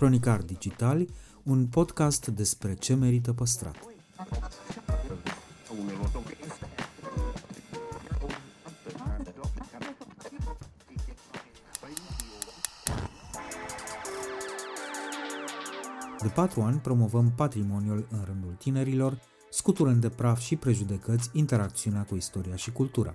Cronicar Digitali, un podcast despre ce merită păstrat. De patru ani promovăm patrimoniul în rândul tinerilor, scuturând de praf și prejudecăți interacțiunea cu istoria și cultura.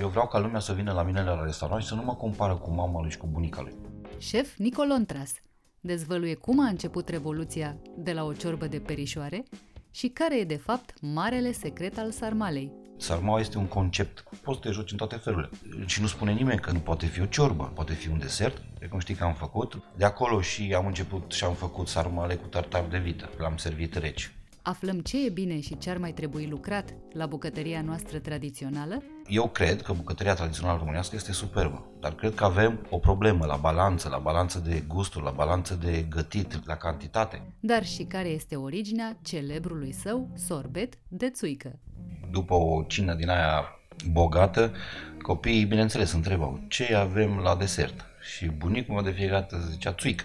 Eu vreau ca lumea să vină la mine la restaurant și să nu mă compară cu mama lui și cu bunica lui. Șef Nicolontras dezvăluie cum a început revoluția de la o ciorbă de perișoare și care e de fapt marele secret al sarmalei. Sarmaua este un concept, poți să te joci în toate felurile. Și nu spune nimeni că nu poate fi o ciorbă, poate fi un desert, cum știi că am făcut. De acolo și am început și am făcut sarmale cu tartar de vită, l-am servit reci. Aflăm ce e bine și ce ar mai trebui lucrat la bucătăria noastră tradițională? Eu cred că bucătăria tradițională românească este superbă, dar cred că avem o problemă la balanță, la balanță de gusturi, la balanță de gătit, la cantitate. Dar și care este originea celebrului său sorbet de țuică? După o cină din aia bogată, copiii, bineînțeles, întrebau ce avem la desert. Și bunicul meu de fiecare dată zicea țuică.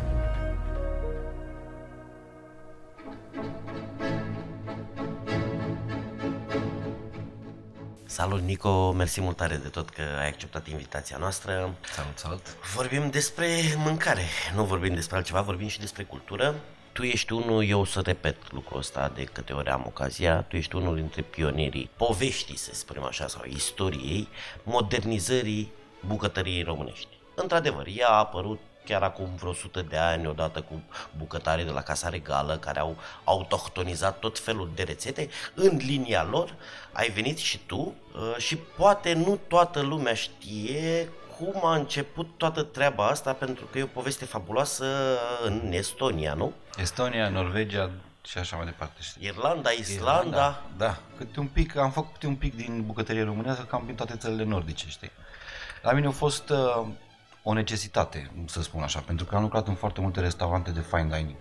Salut, Nico! Mersi mult tare de tot că ai acceptat invitația noastră. Salut, salut! Vorbim despre mâncare, nu vorbim despre altceva, vorbim și despre cultură. Tu ești unul, eu o să repet lucrul ăsta de câte ori am ocazia, tu ești unul dintre pionierii poveștii, să spunem așa, sau istoriei, modernizării bucătăriei românești. Într-adevăr, ea a apărut chiar acum vreo 100 de ani, odată cu bucătarii de la Casa Regală, care au autohtonizat tot felul de rețete, în linia lor ai venit și tu uh, și poate nu toată lumea știe cum a început toată treaba asta, pentru că e o poveste fabuloasă în Estonia, nu? Estonia, Norvegia și așa mai departe. Irlanda, Islanda. Irlanda da, câte un pic, am făcut câte un pic din bucătărie românească, cam din toate țările nordice, știi? La mine a fost uh, o necesitate, să spun așa, pentru că am lucrat în foarte multe restaurante de fine dining.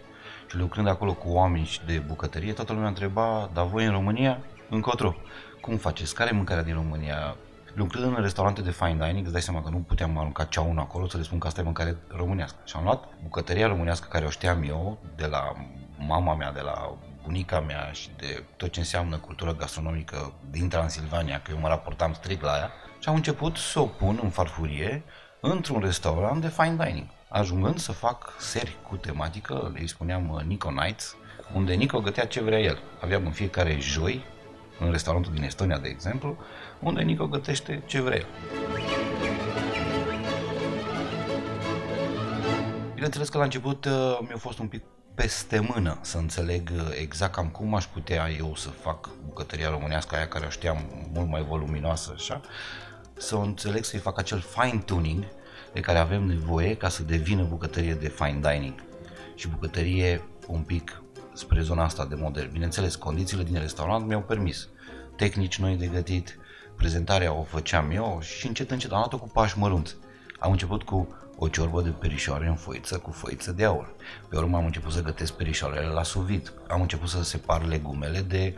Și lucrând acolo cu oameni de bucătărie, toată lumea întreba, dar voi în România, încotro, cum faceți? Care e mâncarea din România? Lucrând în restaurante de fine dining, îți dai seama că nu puteam arunca ceaunul acolo să le spun că asta e mâncare românească. Și am luat bucătăria românească care o știam eu, de la mama mea, de la bunica mea și de tot ce înseamnă cultură gastronomică din Transilvania, că eu mă raportam strict la ea, și am început să o pun în farfurie într-un restaurant de fine dining, ajungând să fac seri cu tematică, le spuneam uh, Nico Nights, unde Nico gătea ce vrea el. Aveam în fiecare joi, în restaurantul din Estonia, de exemplu, unde Nico gătește ce vrea el. Bineînțeles că la început uh, mi-a fost un pic peste mână să înțeleg uh, exact cam cum aș putea eu să fac bucătăria românească aia care o știam mult mai voluminoasă așa, să o înțeleg să-i fac acel fine-tuning de care avem nevoie ca să devină bucătărie de fine dining și bucătărie un pic spre zona asta de model. Bineînțeles, condițiile din restaurant mi-au permis tehnici noi de gătit, prezentarea o făceam eu și încet încet am luat-o cu pași mărunți. Am început cu o ciorbă de perișoare în foiță cu foiță de aur. Pe urmă am început să gătesc perișoarele la suvit. Am început să separ legumele de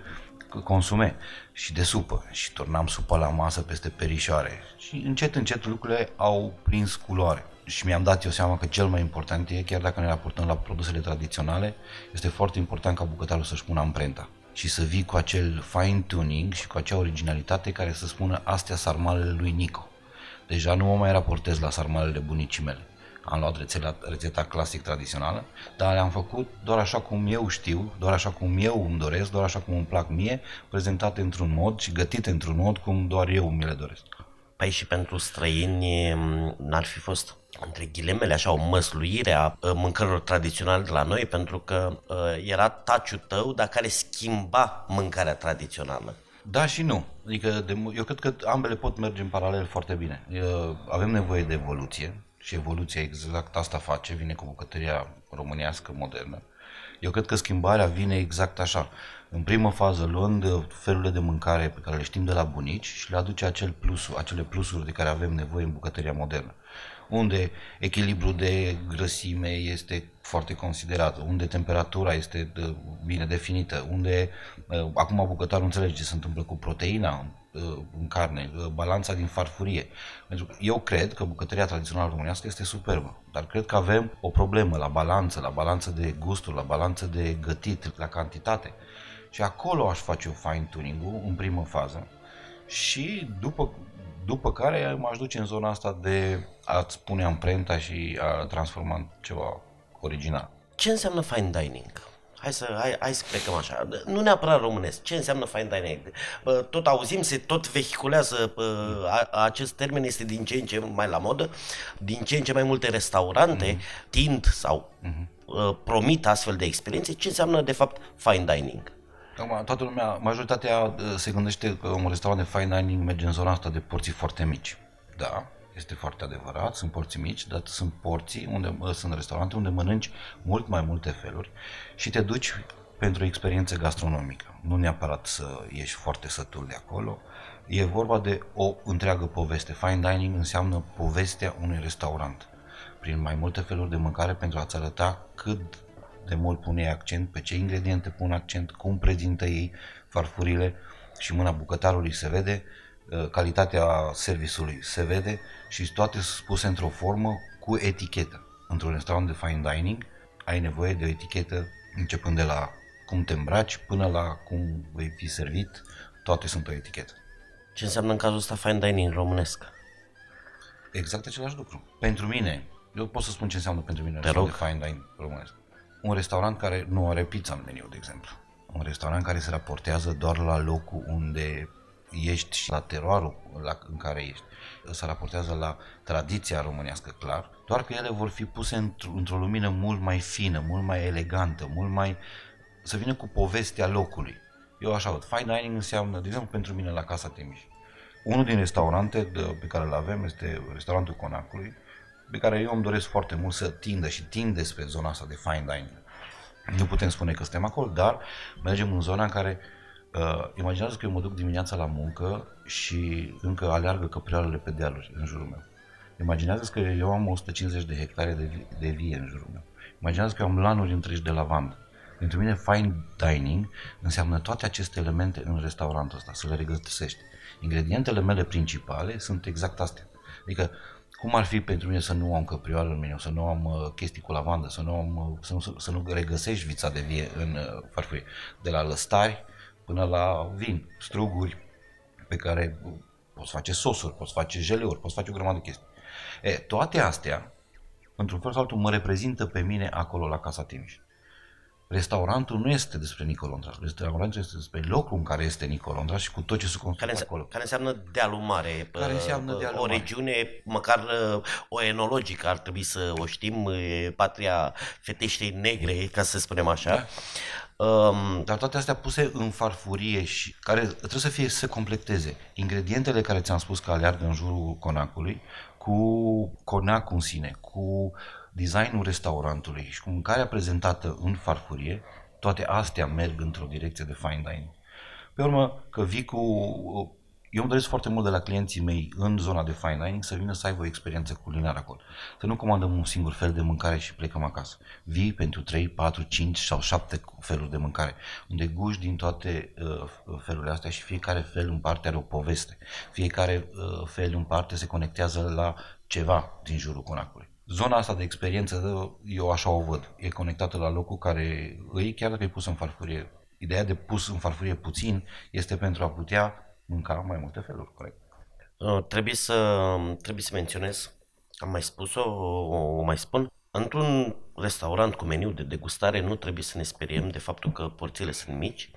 consume și de supă și turnam supa la masă peste perișoare și încet, încet lucrurile au prins culoare. Și mi-am dat eu seama că cel mai important e, chiar dacă ne raportăm la produsele tradiționale, este foarte important ca bucătarul să-și pună amprenta și să vii cu acel fine-tuning și cu acea originalitate care să spună astea sarmalele lui Nico. Deja nu mă mai raportez la sarmalele bunicii mele am luat rețeta, rețeta clasic tradițională, dar le-am făcut doar așa cum eu știu, doar așa cum eu îmi doresc, doar așa cum îmi plac mie, prezentate într-un mod și gătite într-un mod cum doar eu mi le doresc. Păi și pentru străini n-ar fi fost între ghilemele, așa, o măsluire a mâncărilor tradiționale de la noi, pentru că uh, era taciul tău, dar care schimba mâncarea tradițională. Da și nu. Adică de, eu cred că ambele pot merge în paralel foarte bine. Eu, avem nevoie de evoluție și evoluția exact asta face, vine cu bucătăria românească modernă. Eu cred că schimbarea vine exact așa. În primă fază, luând felurile de mâncare pe care le știm de la bunici și le aduce acel plus, acele plusuri de care avem nevoie în bucătăria modernă unde echilibrul de grăsime este foarte considerat, unde temperatura este bine definită, unde uh, acum bucătarul înțelege ce se întâmplă cu proteina uh, în carne, uh, balanța din farfurie. Pentru că eu cred că bucătăria tradițională românească este superbă, dar cred că avem o problemă la balanță, la balanță de gusturi, la balanță de gătit, la cantitate. Și acolo aș face o fine-tuning-ul în primă fază și după după care m-aș duce în zona asta de a-ți pune amprenta și a transforma în ceva original. Ce înseamnă fine dining? Hai să, hai, hai să plecăm așa. Nu neapărat românesc. Ce înseamnă fine dining? Tot auzim, se tot vehiculează acest termen, este din ce în ce mai la modă. Din ce în ce mai multe restaurante mm-hmm. tind sau mm-hmm. promit astfel de experiențe. Ce înseamnă, de fapt, fine dining? Acum, toată lumea, majoritatea uh, se gândește că un restaurant de fine dining merge în zona asta de porții foarte mici. Da, este foarte adevărat, sunt porții mici, dar sunt porții, unde uh, sunt restaurante unde mănânci mult mai multe feluri și te duci pentru o experiență gastronomică. Nu neapărat să ieși foarte sătul de acolo. E vorba de o întreagă poveste. Fine dining înseamnă povestea unui restaurant prin mai multe feluri de mâncare pentru a-ți arăta cât de mult pune accent, pe ce ingrediente pun accent, cum prezintă ei farfurile și mâna bucătarului se vede, uh, calitatea servisului se vede și toate spuse într-o formă cu etichetă. Într-un restaurant de fine dining ai nevoie de o etichetă începând de la cum te îmbraci până la cum vei fi servit, toate sunt o etichetă. Ce înseamnă în cazul ăsta fine dining românesc? Exact același lucru. Pentru mine, eu pot să spun ce înseamnă pentru mine de fine dining românesc un restaurant care nu are pizza în meniu, de exemplu. Un restaurant care se raportează doar la locul unde ești și la teroarul la, în care ești. Se raportează la tradiția românească, clar, doar că ele vor fi puse într- într-o lumină mult mai fină, mult mai elegantă, mult mai... să vină cu povestea locului. Eu așa văd. Fine dining înseamnă, de exemplu, pentru mine la Casa Temiș. Unul din restaurante de, pe care îl avem este restaurantul Conacului, pe care eu îmi doresc foarte mult să tindă și tinde spre zona asta de fine dining. Nu putem spune că suntem acolo, dar mergem în zona în care uh, imaginează că eu mă duc dimineața la muncă și încă aleargă căprioarele pe dealuri în jurul meu. Imaginează că eu am 150 de hectare de, de vie în jurul meu. Imaginează că eu am lanuri întregi de lavandă. Pentru mine fine dining înseamnă toate aceste elemente în restaurantul ăsta, să le regăsești. Ingredientele mele principale sunt exact astea. Adică cum ar fi pentru mine să nu am căprioară în mine, să nu am uh, chestii cu lavandă, să nu, am, uh, să, nu, să nu regăsești vița de vie în uh, farfurie. De la lăstari până la vin, struguri pe care uh, poți face sosuri, poți face jeleuri, poți face o grămadă de chestii. E, toate astea, într-un fel sau altul, mă reprezintă pe mine acolo la Casa Timiș. Restaurantul nu este despre Nicolondra. Restaurantul este despre locul în care este Nicolondra și cu tot ce se consumă care acolo. Care înseamnă dealul mare. Care înseamnă dealul O regiune, măcar o enologică ar trebui să o știm, patria feteștei negre, ca să spunem așa. Da. Um, Dar toate astea puse în farfurie și care trebuie să fie să completeze. Ingredientele care ți-am spus că aleargă în jurul conacului, cu conacul în sine, cu designul restaurantului și cu mâncarea prezentată în farfurie, toate astea merg într-o direcție de fine dining. Pe urmă, că vii cu... Eu îmi doresc foarte mult de la clienții mei în zona de fine dining să vină să aibă o experiență culinară acolo. Să nu comandăm un singur fel de mâncare și plecăm acasă. Vii pentru 3, 4, 5 sau 7 feluri de mâncare, unde guși din toate uh, felurile astea și fiecare fel în parte are o poveste. Fiecare uh, fel în parte se conectează la ceva din jurul conacului zona asta de experiență, eu așa o văd, e conectată la locul care îi, chiar dacă e pus în farfurie. Ideea de pus în farfurie puțin este pentru a putea mânca mai multe feluri, corect? Uh, trebuie, să, trebuie să menționez, am mai spus-o, o, o mai spun, Într-un restaurant cu meniu de degustare nu trebuie să ne speriem de faptul că porțiile sunt mici.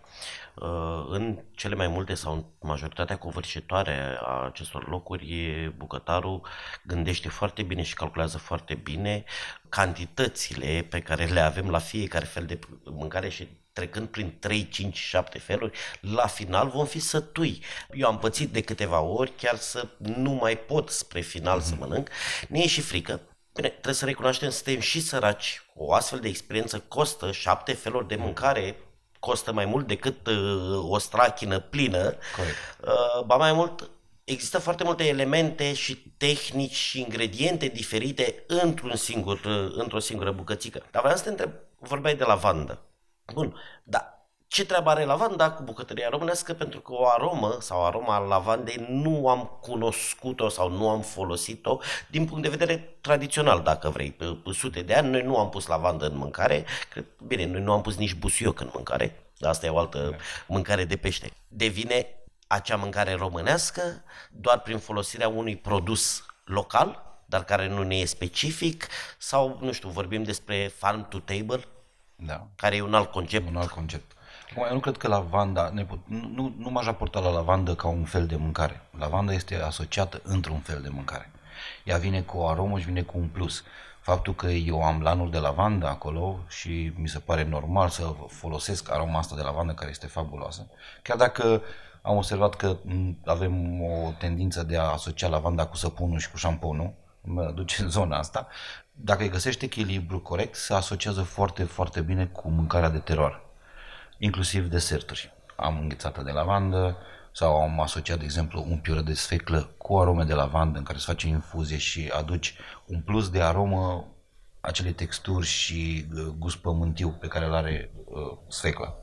Uh, în cele mai multe sau în majoritatea covârșitoare a acestor locuri, bucătarul gândește foarte bine și calculează foarte bine cantitățile pe care le avem la fiecare fel de mâncare și trecând prin 3, 5, 7 feluri, la final vom fi sătui. Eu am pățit de câteva ori chiar să nu mai pot spre final mm-hmm. să mhm. mănânc. Ne e și frică. Bine, trebuie să recunoaștem, suntem și săraci. O astfel de experiență costă șapte feluri de mâncare, costă mai mult decât uh, o strachină plină. Corect. Uh, ba mai mult, există foarte multe elemente și tehnici și ingrediente diferite într-un singur, uh, într-o singură bucățică. Dar vreau să te întreb, vorbeai de lavandă. Bun, dar ce treabă are lavanda cu bucătăria românească? Pentru că o aromă sau aroma lavandei nu am cunoscut-o sau nu am folosit-o din punct de vedere tradițional, dacă vrei. Pe, pe sute de ani noi nu am pus lavandă în mâncare. Cred, bine, noi nu am pus nici busuioc în mâncare. Asta e o altă da. mâncare de pește. Devine acea mâncare românească doar prin folosirea unui produs local, dar care nu ne e specific, sau, nu știu, vorbim despre farm to table, da. care e un alt concept. Un alt concept. Eu nu cred că lavanda, ne put, nu, nu m-aș raporta la lavandă ca un fel de mâncare. Lavanda este asociată într-un fel de mâncare. Ea vine cu o aromă și vine cu un plus. Faptul că eu am lanuri de lavandă acolo și mi se pare normal să folosesc aroma asta de lavandă care este fabuloasă, chiar dacă am observat că avem o tendință de a asocia lavanda cu săpunul și cu șamponul, mă duce în zona asta, dacă îi găsești echilibru corect, se asociază foarte, foarte bine cu mâncarea de teroare inclusiv deserturi. Am înghețată de lavandă sau am asociat, de exemplu, un piure de sfeclă cu arome de lavandă în care se face infuzie și aduci un plus de aromă acele texturi și uh, gust pământiu pe care îl are uh, sfecla.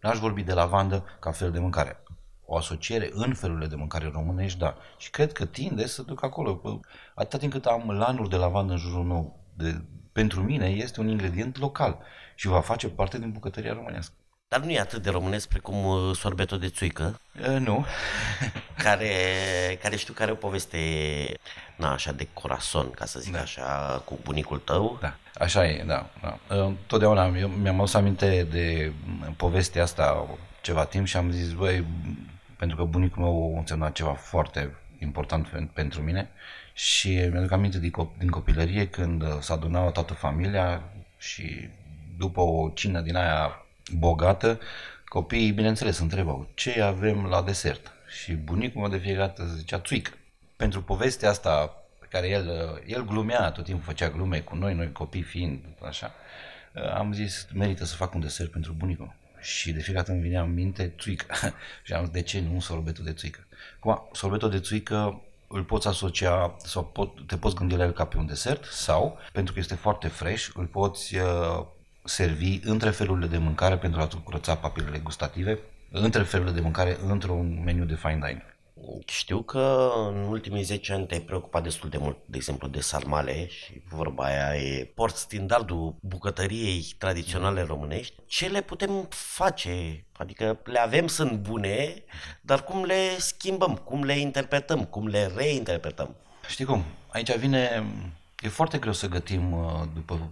N-aș vorbi de lavandă ca fel de mâncare. O asociere în felurile de mâncare românești, da. Și cred că tinde să duc acolo. Atât timp cât am lanuri de lavandă în jurul meu, de, pentru mine este un ingredient local și va face parte din bucătăria românească. Dar nu e atât de românesc precum uh, sorbetul de țuică. Uh, nu. care, care știu care o poveste, na, așa de corazon, ca să zic da. așa, cu bunicul tău. Da, așa e, da. da. Uh, totdeauna eu mi-am adus aminte de povestea asta ceva timp și am zis, băi, pentru că bunicul meu însemna ceva foarte important pentru mine și mi-aduc aminte din, cop- din copilărie când s-a adunat toată familia și după o cină din aia bogată, copiii, bineînțeles, întrebau ce avem la desert. Și bunicul meu de fiecare dată zicea țuică. Pentru povestea asta pe care el, el glumea, tot timpul făcea glume cu noi, noi copii fiind așa, am zis, merită să fac un desert pentru bunicul. Și de fiecare dată îmi vinea în minte țuică. și am zis, de ce nu sorbetul de țuică? Acum, sorbetul de țuică îl poți asocia sau pot, te poți gândi la el ca pe un desert sau, pentru că este foarte fresh, îl poți uh, servi între felurile de mâncare pentru a curăța papilele gustative, între felurile de mâncare într-un meniu de fine dining. Știu că în ultimii 10 ani te-ai preocupat destul de mult, de exemplu, de sarmale și vorba aia e port standardul bucătăriei tradiționale românești. Ce le putem face? Adică le avem, sunt bune, dar cum le schimbăm, cum le interpretăm, cum le reinterpretăm? Știi cum? Aici vine... E foarte greu să gătim uh, după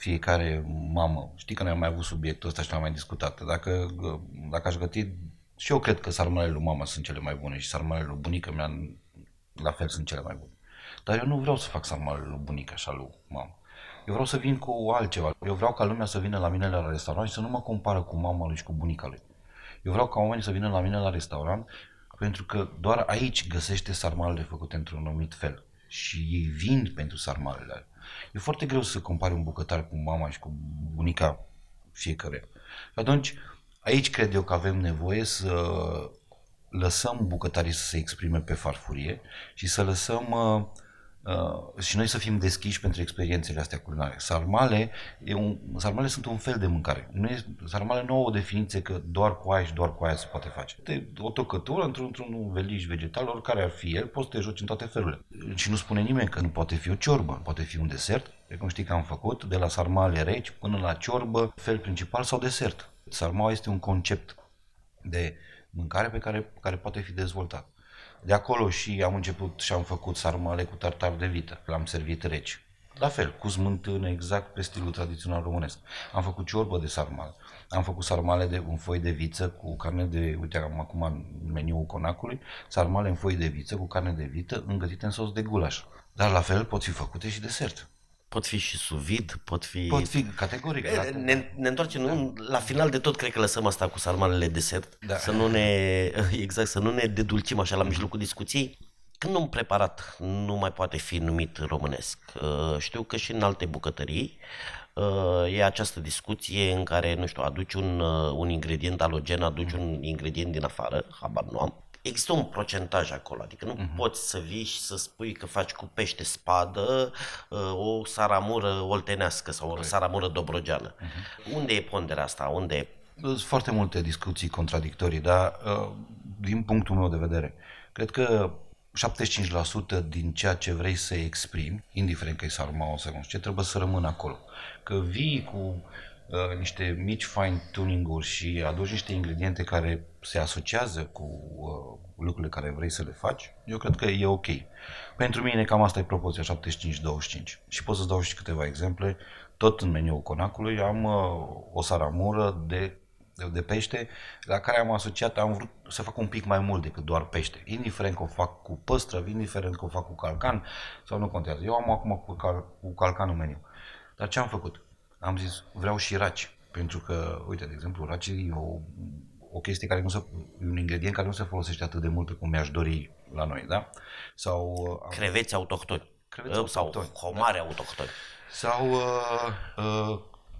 fiecare mamă. Știi că noi am mai avut subiectul ăsta și l-am mai discutat. Dacă, dacă aș găti, și eu cred că sarmalele lui mama sunt cele mai bune și sarmalele lui bunica mea la fel sunt cele mai bune. Dar eu nu vreau să fac sarmalele lui bunica așa lui mama. Eu vreau să vin cu altceva. Eu vreau ca lumea să vină la mine la restaurant și să nu mă compară cu mama lui și cu bunica lui. Eu vreau ca oamenii să vină la mine la restaurant pentru că doar aici găsește sarmalele făcute într-un anumit fel. Și ei vin pentru sarmalele alea. E foarte greu să compari un bucătar cu mama și cu bunica fiecare. Și atunci, aici cred eu că avem nevoie să lăsăm bucătarii să se exprime pe farfurie și să lăsăm uh, Uh, și noi să fim deschiși pentru experiențele astea culinare. Sarmale, e un, sarmale sunt un fel de mâncare. Nu e, sarmale nu au o definiție că doar cu aia și doar cu aia se poate face. De, o tocătură într-un, într-un veliș vegetal, oricare ar fi el, poți să te joci în toate felurile. Și nu spune nimeni că nu poate fi o ciorbă, poate fi un desert, pe cum știi că am făcut, de la sarmale reci până la ciorbă, fel principal sau desert. Sarmale este un concept de mâncare pe care, care poate fi dezvoltat. De acolo și am început și am făcut sarmale cu tartar de vită. L-am servit reci. La fel, cu smântână, exact pe stilul tradițional românesc. Am făcut ciorbă de sarmale. Am făcut sarmale de un foi de viță cu carne de, uite, am acum în meniul conacului, sarmale în foi de viță cu carne de vită îngătite în sos de gulaș. Dar la fel pot fi făcute și desert. Pot fi și suvid, pot fi... Pot fi categoric. E, Da. Ne, ne întoarcem, nu? La final de tot cred că lăsăm asta cu sarmalele desert, Da. să nu ne, exact, să nu ne dedulcim așa la mijlocul discuției. Când un preparat nu mai poate fi numit românesc, uh, știu că și în alte bucătării uh, e această discuție în care, nu știu, aduci un, uh, un ingredient alogen, aduci un ingredient din afară, habar nu am, Există un procentaj acolo, adică nu uh-huh. poți să vii și să spui că faci cu pește spadă uh, o saramură oltenească sau o saramură dobrogeană. Uh-huh. Unde e ponderea asta? Unde e Sunt foarte multe discuții contradictorii, dar uh, din punctul meu de vedere, cred că 75% din ceea ce vrei să exprimi, indiferent că e sarma sau nu știu ce, trebuie să rămână acolo. Că vii cu uh, niște mici fine tuning-uri și aduci niște ingrediente care se asociază cu uh, lucrurile care vrei să le faci, eu cred că e ok. Pentru mine cam asta e proporția 75-25. Și pot să-ți dau și câteva exemple. Tot în meniul conacului am uh, o saramură de de pește, la care am asociat, am vrut să fac un pic mai mult decât doar pește. Indiferent că o fac cu păstră, indiferent că o fac cu calcan sau nu contează. Eu am acum cu, cal, cu calcan în meniu. Dar ce am făcut? Am zis, vreau și raci. Pentru că, uite, de exemplu, racii e o, o chestie care nu se, e un ingredient care nu se folosește atât de mult pe cum mi-aș dori la noi, da? Sau uh, am- creveți autohtoni? Creveți Uh, sau autohtoni, homare autohtoni? sau uh, uh,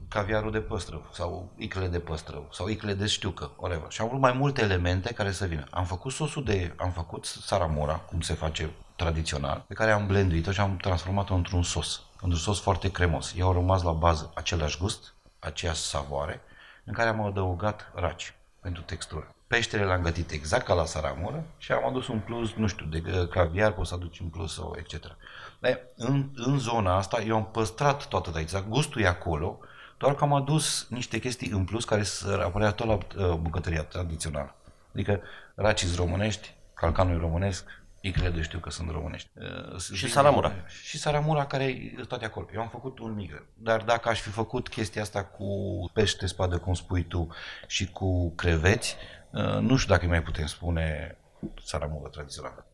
caviarul de păstrăv, sau iclele de păstrăv, sau iclele de știucă, whatever. Și am vrut mai multe elemente care să vină. Am făcut sosul de, am făcut saramura, cum se face tradițional, pe care am blenduit-o și am transformat-o într-un sos, într-un sos foarte cremos. Eu au rămas la bază același gust, aceeași savoare, în care am adăugat raci pentru textură. Peștele l-am gătit exact ca la saramură și am adus un plus, nu știu, de uh, caviar, poți să aduci un plus sau etc. De, în, în zona asta eu am păstrat toată tradiția, gustul e acolo, doar că am adus niște chestii în plus care să apărea tot la uh, bucătăria tradițională. Adică racii românești, calcanul e românesc, icrele de știu că sunt românești. Uh, Și saramura. Și saramura care e toate acolo. Eu am făcut un mic. Dar dacă aș fi făcut chestia asta cu pește spadă, cum spui tu, și cu creveți, uh, nu știu dacă îi mai putem spune saramură tradițională.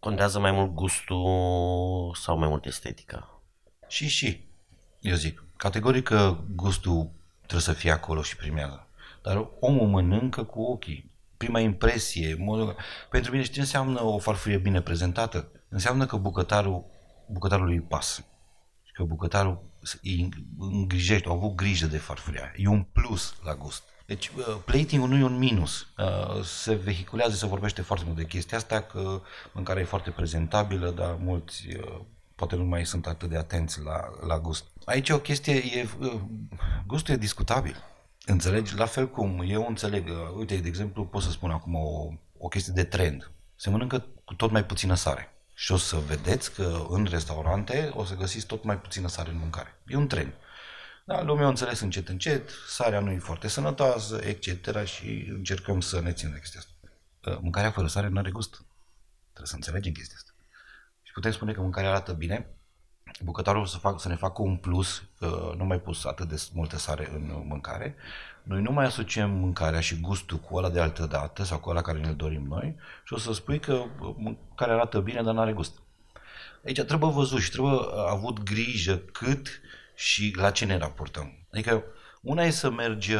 Contează mai mult gustul sau mai mult estetica? Și și, eu zic, categoric că gustul trebuie să fie acolo și primează. Dar omul mănâncă cu ochii. Prima impresie, modul... pentru mine știi ce înseamnă o farfurie bine prezentată? Înseamnă că bucătarul, bucătarului îi pasă. Și că bucătarul îi îngrijește, a avut grijă de farfuria. E un plus la gust. Deci uh, plating-ul nu e un minus. Uh, Se vehiculează, se vorbește foarte mult de chestia asta, că mâncarea e foarte prezentabilă, dar mulți uh, poate nu mai sunt atât de atenți la, la gust. Aici o chestie, e, uh, gustul e discutabil. Înțelegi? La fel cum eu înțeleg, uh, uite, de exemplu, pot să spun acum o, o chestie de trend. Se mănâncă cu tot mai puțină sare. Și o să vedeți că în restaurante o să găsiți tot mai puțină sare în mâncare. E un trend. Da, lumea a înțeles încet, încet, sarea nu e foarte sănătoasă, etc. și încercăm să ne ținem de chestia asta. Uh, Mâncarea fără sare nu are gust. Trebuie să înțelegem chestia asta. Și putem spune că mâncarea arată bine, bucătarul să, fac, să ne facă un plus, că nu mai pus atât de multă sare în mâncare. Noi nu mai asociem mâncarea și gustul cu ăla de altă dată sau cu ăla care ne dorim noi și o să spui că mâncarea arată bine, dar nu are gust. Aici trebuie văzut și trebuie avut grijă cât și la ce ne raportăm. Adică una e să mergi,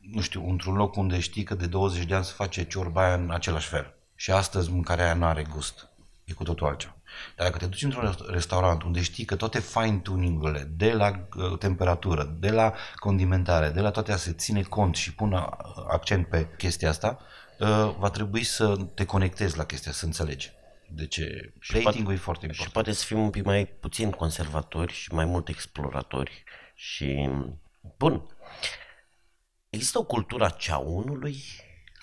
nu știu, într-un loc unde știi că de 20 de ani se face ciorba aia în același fel și astăzi mâncarea aia nu are gust. E cu totul altceva. Dar dacă te duci într-un restaurant unde știi că toate fine-tuning-urile, de la uh, temperatură, de la condimentare, de la toate astea, se ține cont și pun uh, accent pe chestia asta, uh, va trebui să te conectezi la chestia, să înțelegi. Deci plating-ul e foarte important. Și poate să fim un pic mai puțin conservatori și mai mult exploratori. Și, bun, există o cultură a ceaunului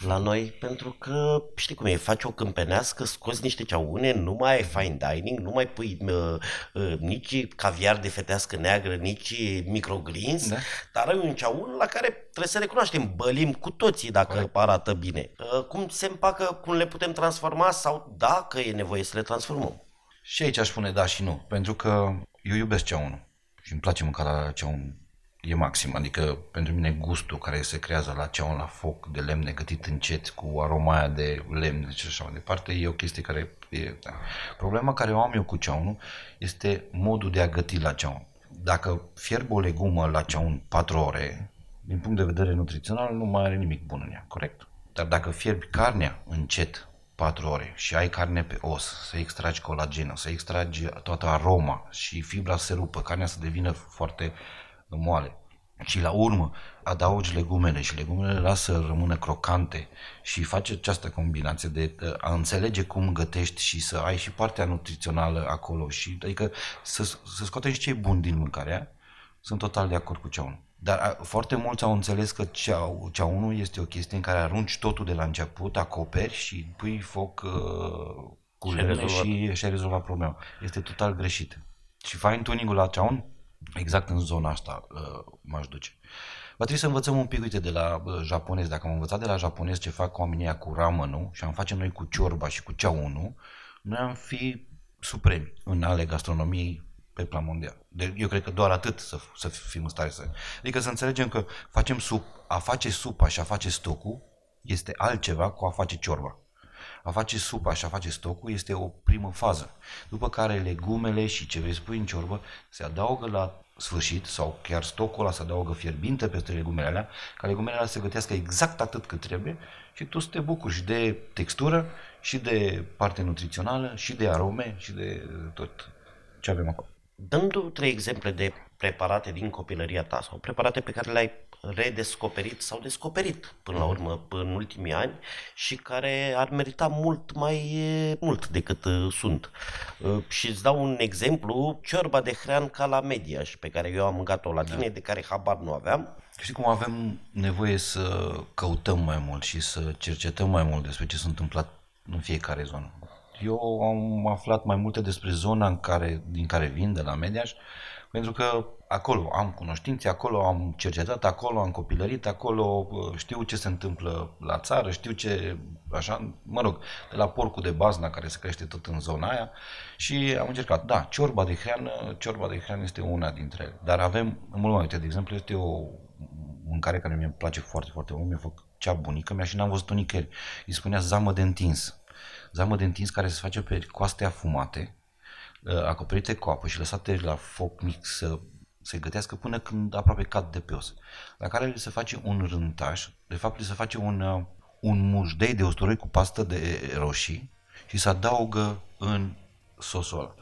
la noi, pentru că știi cum e, faci o câmpenească, scoți niște ceaune, nu mai ai fine dining, nu mai pui uh, uh, nici caviar de fetească neagră, nici microgreens, Da. dar ai un ceaun la care trebuie să recunoaștem, bălim cu toții dacă Corect. arată bine. Uh, cum se împacă, cum le putem transforma sau dacă e nevoie să le transformăm. Și aici aș spune da și nu, pentru că eu iubesc ceaunul și îmi place mâncarea la ceaun e maxim, adică pentru mine gustul care se creează la ceaun la foc de lemne gătit încet cu aroma aia de lemne și așa mai departe e o chestie care e, da. Problema care o am eu cu ceaunul este modul de a găti la ceaun. Dacă fierb o legumă la ceaun 4 ore, din punct de vedere nutrițional nu mai are nimic bun în ea, corect? Dar dacă fierbi carnea încet 4 ore și ai carne pe os, să extragi colagenă, să extragi toată aroma și fibra să se rupă, carnea să devină foarte moale. Și la urmă adaugi legumele și legumele lasă să rămână crocante și face această combinație de a înțelege cum gătești și să ai și partea nutrițională acolo și adică să, să scoate și ce e bun din mâncarea, sunt total de acord cu ceaunul. Dar a, foarte mulți au înțeles că ceau, ceaunul este o chestie în care arunci totul de la început, acoperi și pui foc uh, cu lemne și, și ai rezolvat problema. Este total greșit. Și fine tuning-ul la ceaun Exact în zona asta uh, m-aș duce. Va trebui să învățăm un pic, uite, de la uh, japonezi. Dacă am învățat de la japonezi ce fac oamenii cu ramenul și am face noi cu ciorba și cu ceaunul, noi am fi supremi în ale gastronomiei pe plan mondial. De, eu cred că doar atât să, să fim în stare să... Adică să înțelegem că facem sup, a face supa și a face stocul este altceva cu a face ciorba. A face supa și a face stocul este o primă fază. După care legumele și ce vrei să pui în ciorbă se adaugă la sfârșit sau chiar stocul ăla se adaugă fierbinte peste legumele alea, ca legumele alea să gătească exact atât cât trebuie și tu să te bucuri și de textură și de parte nutrițională și de arome și de tot ce avem acolo. Dăm trei exemple de preparate din copilăria ta sau preparate pe care le-ai redescoperit sau descoperit până la mhm. urmă în ultimii ani și care ar merita mult mai mult decât uh, sunt. Uh, și îți dau un exemplu, ciorba de hrean ca la Mediaș, pe care eu am mâncat-o la da. tine, da. de care habar nu aveam. Știi cum avem nevoie să căutăm mai mult și să cercetăm mai mult despre ce s-a întâmplat în fiecare zonă. Eu am aflat mai multe despre zona în care, din care vin, de la Mediaș, pentru că acolo am cunoștințe, acolo am cercetat, acolo am copilărit, acolo știu ce se întâmplă la țară, știu ce, așa, mă rog, de la porcul de bazna care se crește tot în zona aia și am încercat. Da, ciorba de hreană, ciorba de hreană este una dintre ele, dar avem mult mai multe. De exemplu, este o mâncare care mi-e place foarte, foarte mult, mi-a făcut cea bunică mea și n-am văzut-o nicăieri. Îi spunea zamă de întins. Zamă de întins care se face pe coaste afumate, ă, acoperite cu apă și lăsate la foc mic să se gătească până când aproape cad de pe os. La care le se face un rântaș, de fapt le se face un, uh, un mușdei de usturoi cu pastă de roșii și se adaugă în sosul ăla.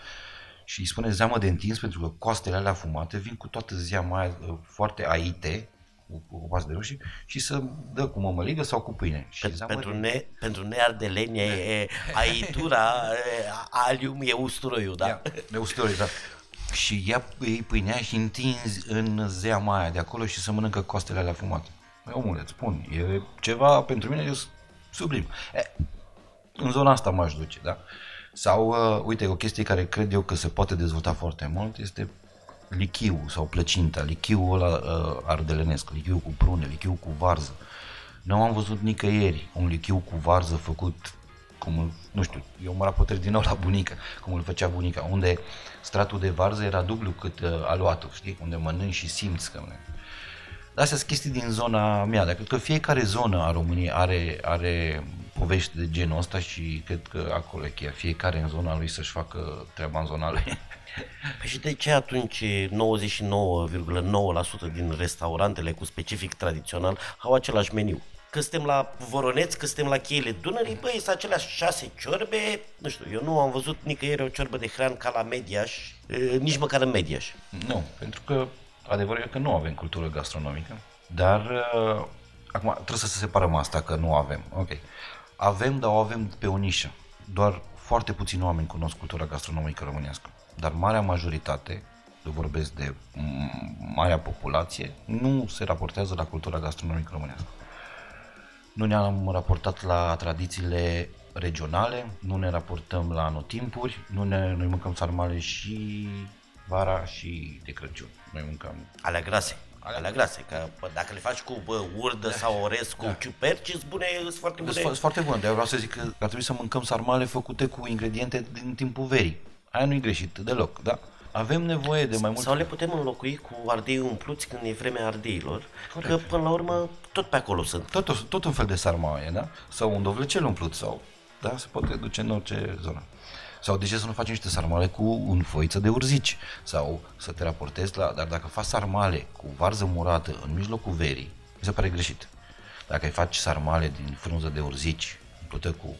Și îi spune zeamă de întins pentru că coastele alea fumate vin cu toată zeama aia uh, foarte aite, cu, cu pastă de roșii și să dă cu mămăligă sau cu pâine. Și pentru, pentru, de... ne, pentru neardeleni e aitura, alium e usturoiul, da? Ia, de usturoi, da și ia ei pâinea și întinzi în zeama aia de acolo și să mănâncă costele alea fumate. Păi, omule, îți spun, e ceva pentru mine e sublim. E, în zona asta m-aș duce, da? Sau, uh, uite, o chestie care cred eu că se poate dezvolta foarte mult este lichiu sau plăcinta, lichiul ăla uh, ardelenesc, lichiu cu prune, lichiu cu varză. Nu am văzut nicăieri un lichiu cu varză făcut cum nu știu, eu mă raportez din nou la bunica, cum îl făcea bunica, unde stratul de varză era dublu cât uh, aluatul, știi? Unde mănânci și simți că Astea sunt chestii din zona mea, dar cred că fiecare zonă a României are, are povești de genul ăsta și cred că acolo e cheia. Fiecare în zona lui să-și facă treaba în zona lui. Păi și de ce atunci 99,9% din restaurantele cu specific tradițional au același meniu? că suntem la Voroneț, că suntem la cheile Dunării, băi, sunt aceleași șase ciorbe, nu știu, eu nu am văzut nicăieri o ciorbă de hrean ca la Mediaș, nici măcar în Mediaș. Nu, pentru că adevărul e că nu avem cultură gastronomică, dar uh, acum trebuie să se separăm asta că nu avem, ok. Avem, dar o avem pe o nișă. Doar foarte puțini oameni cunosc cultura gastronomică românească, dar marea majoritate vorbesc de marea populație, nu se raportează la cultura gastronomică românească. Nu ne-am raportat la tradițiile regionale, nu ne raportăm la anotimpuri, nu ne, noi mâncăm sarmale și vara și de Crăciun. Noi mâncăm... Alea grase. Alea, alea grase, că bă, dacă le faci cu bă, urdă da. sau orez cu da. ciuperci, îți bune, sunt foarte bune. Sunt foarte bune, dar eu vreau să zic că ar trebui să mâncăm sarmale făcute cu ingrediente din timpul verii. Aia nu e greșit deloc, da? Avem nevoie de mai mult. Sau le putem înlocui cu ardei umpluți când e vremea ardeilor, Corect. că până la urmă tot pe acolo sunt. Tot, tot un fel de sarmaie, da? Sau un dovlecel umplut sau, da? Se poate duce în orice zonă. Sau de ce să nu faci niște sarmale cu un foiță de urzici? Sau să te raportezi la... Dar dacă faci sarmale cu varză murată în mijlocul verii, mi se pare greșit. Dacă îi faci sarmale din frunză de urzici, umplută cu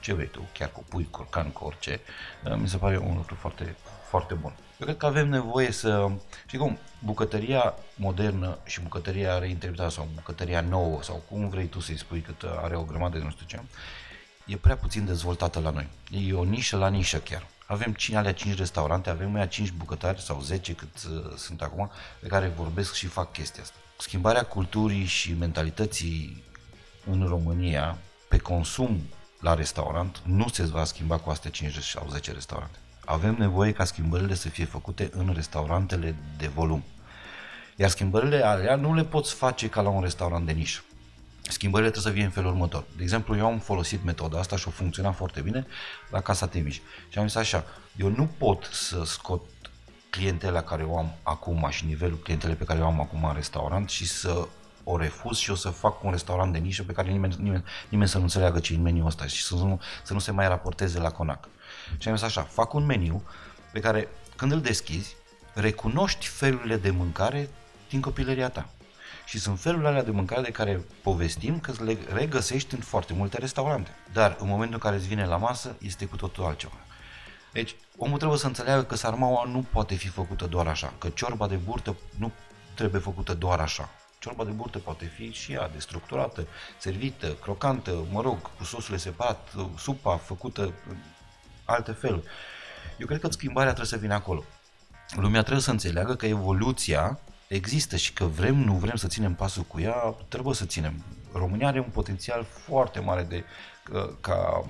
ce vrei tu, chiar cu pui, curcan, cu orice, uh, mi se pare un lucru foarte, foarte bun. Eu cred că avem nevoie să, știi cum, bucătăria modernă și bucătăria reinterpretată sau bucătăria nouă sau cum vrei tu să-i spui cât are o grămadă de nu știu ce, e prea puțin dezvoltată la noi. E o nișă la nișă chiar. Avem cine alea 5 restaurante, avem mai 5 bucătari sau 10 cât uh, sunt acum, pe care vorbesc și fac chestia asta. Schimbarea culturii și mentalității în România pe consum la restaurant nu se va schimba cu astea 5 sau 10 restaurante. Avem nevoie ca schimbările să fie făcute în restaurantele de volum. Iar schimbările alea nu le poți face ca la un restaurant de nișă. Schimbările trebuie să fie în felul următor. De exemplu, eu am folosit metoda asta și a funcționat foarte bine la Casa Temiș. Și am zis așa, eu nu pot să scot clientela care o am acum și nivelul clientele pe care o am acum în restaurant și să o refuz și o să fac un restaurant de nișă pe care nimeni, nimeni, nimeni să nu înțeleagă ce e în meniul ăsta și să nu, să nu se mai raporteze la conac. Și am zis așa, fac un meniu pe care când îl deschizi, recunoști felurile de mâncare din copilăria ta. Și sunt felurile alea de mâncare de care povestim că le regăsești în foarte multe restaurante. Dar în momentul în care îți vine la masă, este cu totul altceva. Deci, omul trebuie să înțeleagă că sarmaua nu poate fi făcută doar așa, că ciorba de burtă nu trebuie făcută doar așa. Ciorba de burtă poate fi și ea destructurată, servită, crocantă, mă rog, cu sosurile separat, supa făcută în alte feluri. Eu cred că schimbarea trebuie să vină acolo. Lumea trebuie să înțeleagă că evoluția există și că vrem, nu vrem să ținem pasul cu ea, trebuie să ținem. România are un potențial foarte mare de, ca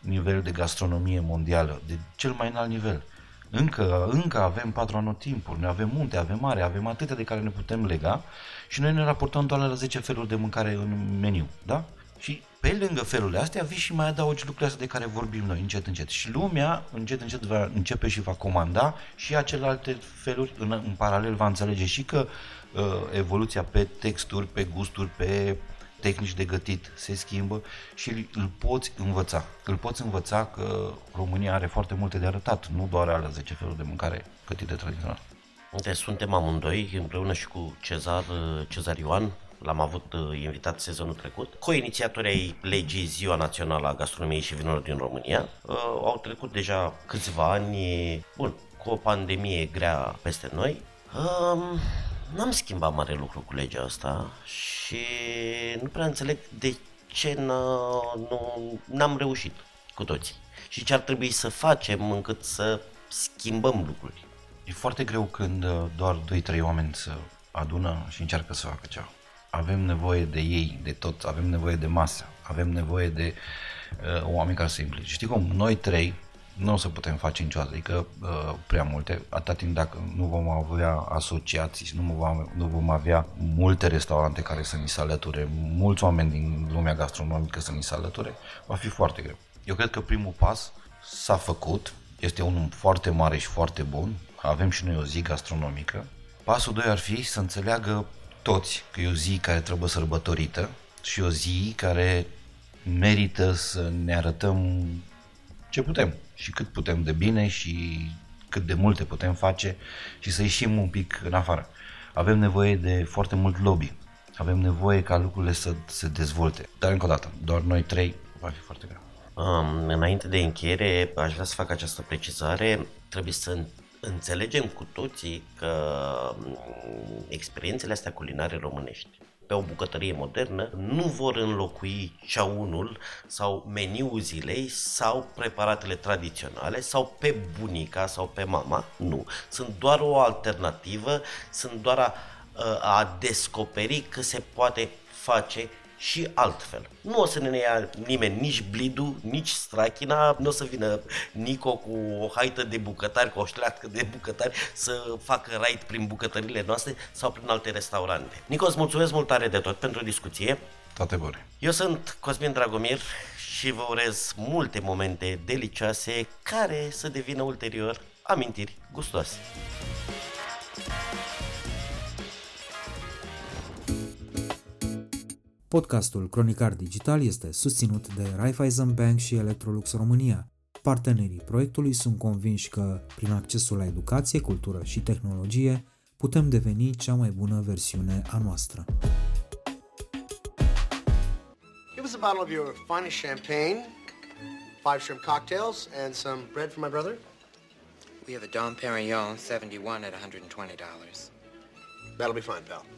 nivel de gastronomie mondială, de cel mai înalt nivel. Încă, încă avem patru anotimpuri, noi avem munte, avem mare, avem atâtea de care ne putem lega și noi ne raportăm doar la 10 feluri de mâncare în meniu, da? Și pe lângă felurile astea vii și mai adaugi lucrurile astea de care vorbim noi încet, încet. Și lumea încet, încet va începe și va comanda și acelelalte feluri în, în paralel va înțelege și că uh, evoluția pe texturi, pe gusturi, pe tehnici de gătit se schimbă și îl poți învăța. Îl poți învăța că România are foarte multe de arătat, nu doar ale 10 feluri de mâncare gătite tradițional. Deci suntem amândoi împreună și cu Cezar, Cezar Ioan, l-am avut uh, invitat sezonul trecut, co-inițiatorii ai legii Ziua Națională a Gastronomiei și Vinurilor din România. Uh, au trecut deja câțiva ani, bun, cu o pandemie grea peste noi. Um, n-am schimbat mare lucru cu legea asta și nu prea înțeleg de ce nu, n-am reușit cu toții și ce ar trebui să facem încât să schimbăm lucruri. E foarte greu când uh, doar 2-3 oameni se adună și încearcă să facă ceva. Avem nevoie de ei, de tot, avem nevoie de masă, avem nevoie de uh, oameni care să implice. Știi cum? Noi trei nu o să putem face niciodată, adică uh, prea multe, atât timp dacă nu vom avea asociații și nu vom, nu vom avea multe restaurante care să ni se alăture, mulți oameni din lumea gastronomică să ni se alăture, va fi foarte greu. Eu cred că primul pas s-a făcut, este unul foarte mare și foarte bun, avem și noi o zi gastronomică. Pasul 2 ar fi să înțeleagă toți că e o zi care trebuie sărbătorită și o zi care merită să ne arătăm ce putem și cât putem de bine și cât de multe putem face și să ieșim un pic în afară. Avem nevoie de foarte mult lobby. Avem nevoie ca lucrurile să se dezvolte. Dar încă o dată, doar noi trei va fi foarte greu. Um, înainte de încheiere, aș vrea să fac această precizare. Trebuie să înțelegem cu toții că mm, experiențele astea culinare românești pe o bucătărie modernă nu vor înlocui ceaunul sau meniul zilei sau preparatele tradiționale sau pe bunica sau pe mama. Nu. Sunt doar o alternativă, sunt doar a, a descoperi că se poate face și altfel. Nu o să ne ia nimeni nici Blidu, nici Strachina, nu o să vină Nico cu o haită de bucătari, cu o șleatcă de bucătari să facă raid prin bucătările noastre sau prin alte restaurante. Nico, îți mulțumesc mult tare de tot pentru discuție. Toate bune. Eu sunt Cosmin Dragomir și vă urez multe momente delicioase care să devină ulterior amintiri gustoase. Podcastul Cronicar Digital este susținut de Raiffeisen Bank și Electrolux România. Partenerii proiectului sunt convinși că, prin accesul la educație, cultură și tehnologie, putem deveni cea mai bună versiune a noastră. Give us a bottle of your finest champagne, five shrimp cocktails, and some bread for my brother. We have a Dom Perignon 71 at $120. That'll be fine, pal.